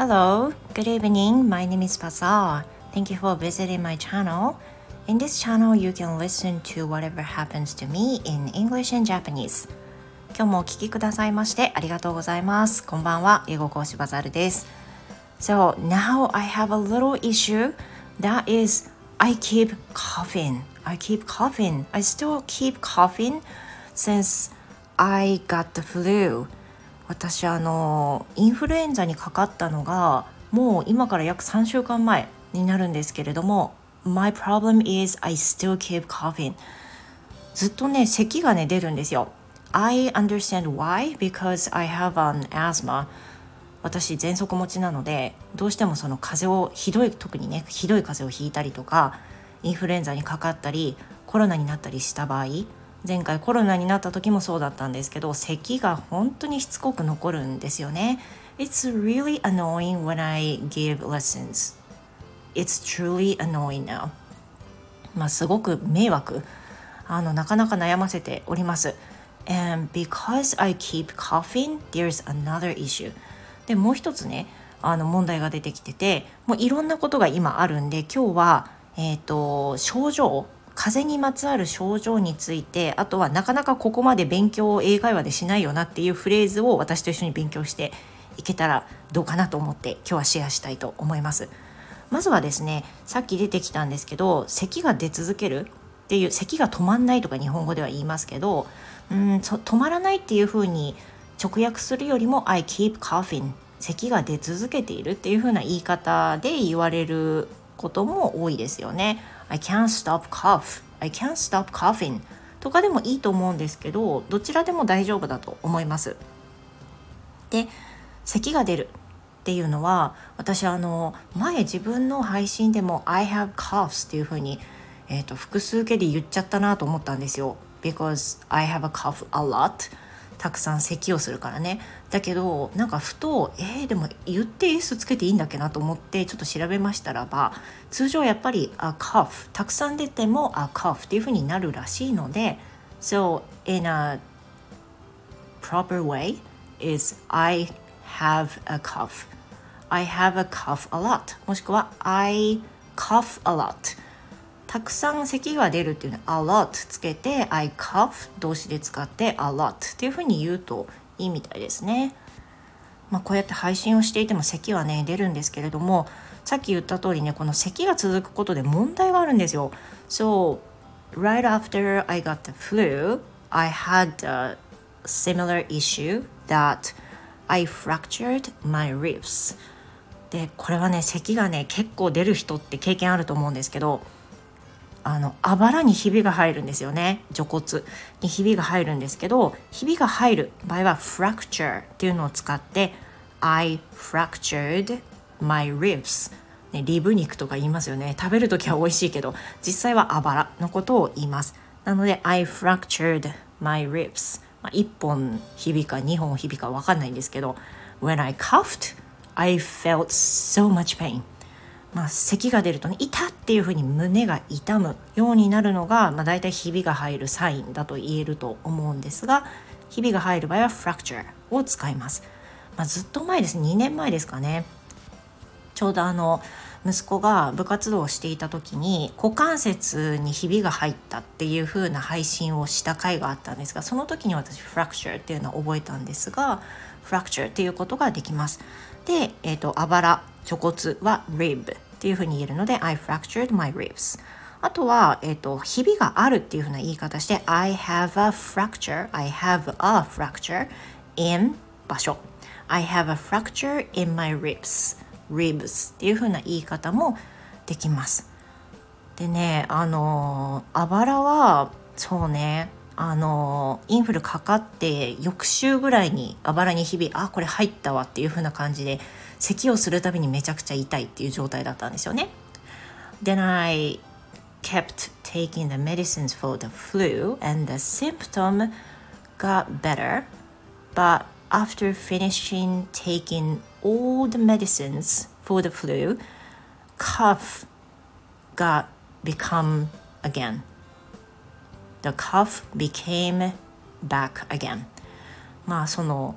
Hello, good evening. My name is Bazaar. Thank you for visiting my channel. In this channel, you can listen to whatever happens to me in English and Japanese. 今日もお聞きくださいましてありがとうございます。こんばんは、英語講師バザールです。So now I have a little issue that is I keep coughing. I keep coughing. I still keep coughing since I got the flu. 私あのインフルエンザにかかったのがもう今から約3週間前になるんですけれども My problem is I still keep coughing. ずっとね咳がね出るんですよ。I understand why because I have an asthma. 私喘息持ちなのでどうしてもその風邪をひどい特にねひどい風邪をひいたりとかインフルエンザにかかったりコロナになったりした場合前回コロナになった時もそうだったんですけど咳が本当にしつこく残るんですよね。It's really annoying when I give lessons. It's truly annoying now. まあすごく迷惑。あのなかなか悩ませております。And because I keep coughing there's another issue. でもう一つねあの問題が出てきててもういろんなことが今あるんで今日はえっ、ー、と症状風邪にまつわる症状についてあとはなかなかここまで勉強を英会話でしないよなっていうフレーズを私と一緒に勉強していけたらどうかなと思って今日はシェアしたいと思います。まずはですねさっき出てきたんですけど咳が出続けるっていう咳が止まんないとか日本語では言いますけどうん止まらないっていうふうに直訳するよりも I keep coughing 咳が出続けているっていうふうな言い方で言われることも多いですよね。I can't stop cough. I can't stop coughing. とかでもいいと思うんですけどどちらでも大丈夫だと思います。で咳が出る。っていうのは私あの前自分の配信でも I have coughs っていうふうに、えーと、と複数形で言っちゃったなと思ったんですよ。Because I have a cough a lot. たくさん咳をするからね。だけどなんかふとえー、でも言って S つけていいんだっけなと思ってちょっと調べましたらば通常やっぱり a cough たくさん出ても a cough っていう風になるらしいので So in a proper way is I have a cough. I have a cough a lot. もしくは I cough a lot. たくさん咳が出るっていうのは a lot つけて I cough 動詞で使って a lot っていうふうに言うといいみたいですね。まあ、こうやって配信をしていても咳はね出るんですけれどもさっき言った通りねこの咳が続くことで問題があるんですよ。So right after I got the flu I had a similar issue that I fractured my ribs でこれはね咳がね結構出る人って経験あると思うんですけどあのあばらにひびが入るんですよね。除骨。にひびが入るんですけどひびが入る場合は fracture っていうのを使って I fractured my ribs ね、リブ肉とか言いますよね。食べる時は美味しいけど実際はあばらのことを言います。なので I fractured my ribs、まあ、1本ひびか2本ひびか分かんないんですけど When I coughed I felt so much pain まあ、咳が出るとね痛っていうふうに胸が痛むようになるのが、まあ、大体ひびが入るサインだと言えると思うんですがひびが入る場合はフラクチャーを使います、まあ、ずっと前です。2年前ですかね。ちょうどあの息子が部活動をしていた時に股関節にひびが入ったっていう風な配信をした回があったんですがその時に私フラクチャーっていうのを覚えたんですがフラクチャーっていうことができます。で、えーと、あばら腸骨は rib っていうふうに言えるので I fractured my ribs あとは、えっ、ー、と、ひびがあるっていうふうな言い方して I have a fracture I have a fracture in 場所。I have a fracture in my ribs ribs っていうふうな言い方もできます。でねあのあばらはそうねあのインフルかかって翌週ぐらいにあばらに日々あこれ入ったわっていう風な感じで咳をするたびにめちゃくちゃ痛いっていう状態だったんですよね。Then I kept taking the medicines for the flu and the symptom got better but after finishing taking all the medicines for the flu cough got become again the cough became back again まあその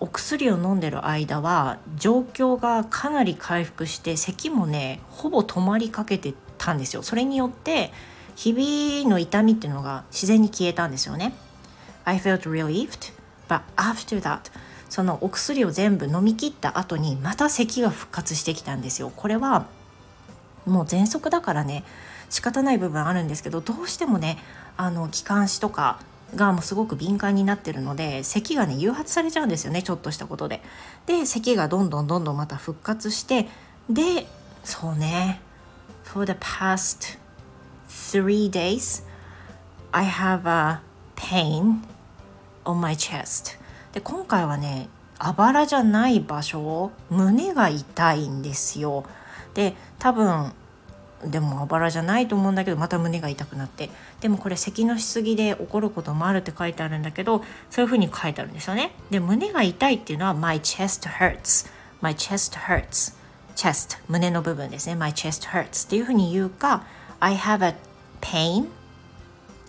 お薬を飲んでる間は状況がかなり回復して咳もねほぼ止まりかけてたんですよ。それによって日々の痛みっていうのが自然に消えたんですよね。I felt relieved but after that そのお薬を全部飲み切った後にまた咳が復活してきたんですよ。これはもう喘息だからね仕方ない部分あるんですけどどうしてもねあの気管支とかがもうすごく敏感になってるので咳がね誘発されちゃうんですよねちょっとしたことで。で咳がどんどんどんどんまた復活してでそうね For the past three days I have a pain on my chest で今回はねあばらじゃない場所胸が痛いんですよで多分でもあばらじゃないと思うんだけどまた胸が痛くなって。でもこれ咳のしすぎで起こることもあるって書いてあるんだけどそういうふうに書いてあるんですよね。で胸が痛いっていうのは my chest hurts. my chest hurts. chest. 胸の部分ですね。my chest hurts. っていうふうに言うか I have a pain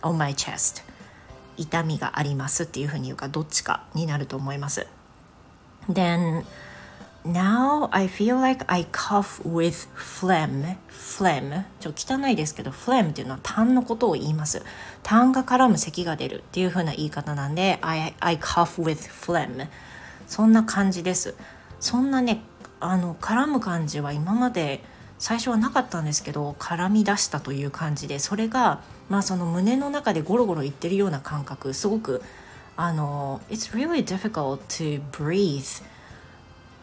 on my chest. 痛みがありますっていうふうに言うかどっちかになると思います。then Now I feel like I cough with phlegm. phlegm. ちょっと汚いですけど、phlegm っていうのは痰のことを言います。痰が絡む咳が出るっていう風な言い方なんで、I, I cough with phlegm. そんな感じです。そんなね、あの、絡む感じは今まで最初はなかったんですけど、絡み出したという感じで、それが、まあその胸の中でゴロゴロいってるような感覚、すごく、あの、It's really difficult to breathe.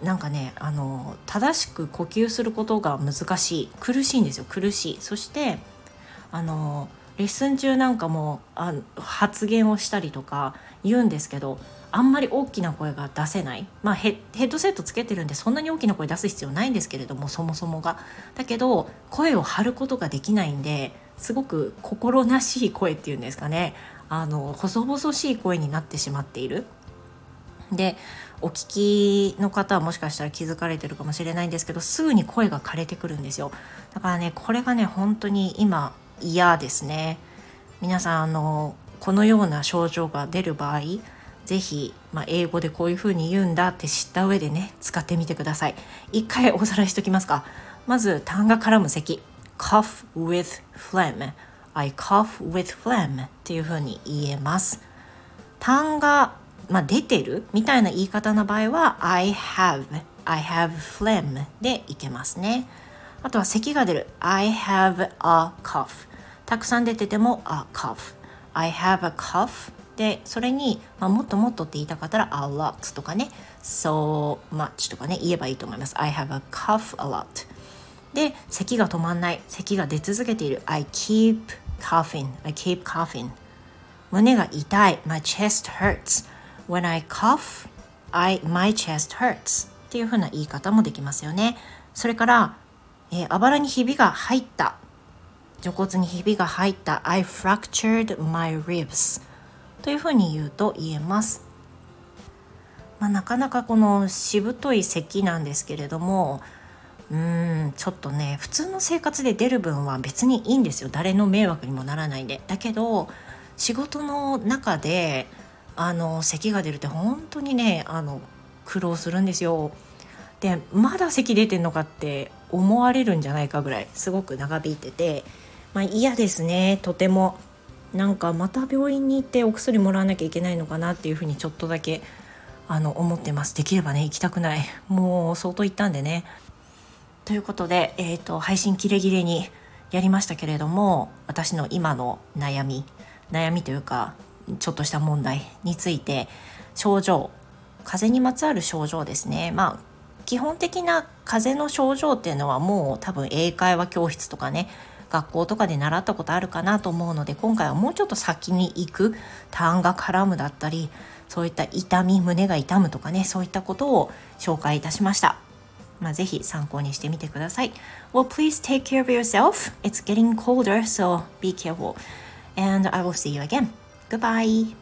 なんかねあの正しく呼吸することが難しい。苦しいんですよ苦しい。そしてあのレッスン中なんかもあ発言をしたりとか言うんですけどあんまり大きな声が出せない。まあヘッドセットつけてるんでそんなに大きな声出す必要ないんですけれどもそもそもが。だけど声を張ることができないんですごく心なしい声っていうんですかね。あの細々しい声になってしまっている。でお聞きの方はもしかしたら気づかれてるかもしれないんですけどすぐに声が枯れてくるんですよ。だからねこれがね本当に今嫌ですね。皆さんあのこのような症状が出る場合是非、まあ、英語でこういうふうに言うんだって知った上でね使ってみてください。一回おさらいしときますか。まず痰が絡む咳。cough with phlegm. I cough with phlegm っていうふうに言えます。痰がまあ、出てるみたいな言い方の場合は I have I have phlegm でいけますねあとは咳が出る I have a cough たくさん出てても a cough I have a cough でそれに、まあ、もっともっとって言いたかったら a lot とかね so much とかね言えばいいと思います I have a cough a lot で咳が止まんない咳が出続けている I keep coughing I keep coughing 胸が痛い My chest hurts When I cough, I, my chest hurts っていう風な言い方もできますよね。それから、えー、あばらにひびが入った。除骨にひびが入った。I fractured my ribs という風に言うと言えます。まあ、なかなかこのしぶとい咳なんですけれどもうーんちょっとね普通の生活で出る分は別にいいんですよ誰の迷惑にもならないんでだけど仕事の中であの咳が出るって本当にねあの苦労するんですよ。でまだ咳出てんのかって思われるんじゃないかぐらいすごく長引いてて、まあ、嫌ですね。とても。なんかまた病院に行ってお薬もらわなきゃいけないのかなっていうふうにちょっとだけあの思ってます。できればね行きたくない。もう相当行ったんでね。ということで、えー、と配信キレキレにやりましたけれども私の今の悩み。悩みというかちょっとした問題について症状風邪にまつわる症状ですねまあ基本的な風邪の症状っていうのはもう多分英会話教室とかね学校とかで習ったことあるかなと思うので今回はもうちょっと先に行く痰が絡むだったりそういった痛み胸が痛むとかねそういったことを紹介いたしました。まあ、ぜひ参考にしてみてください。Well, please take care of yourself. It's getting colder, so be careful. And I will see you again. Goodbye.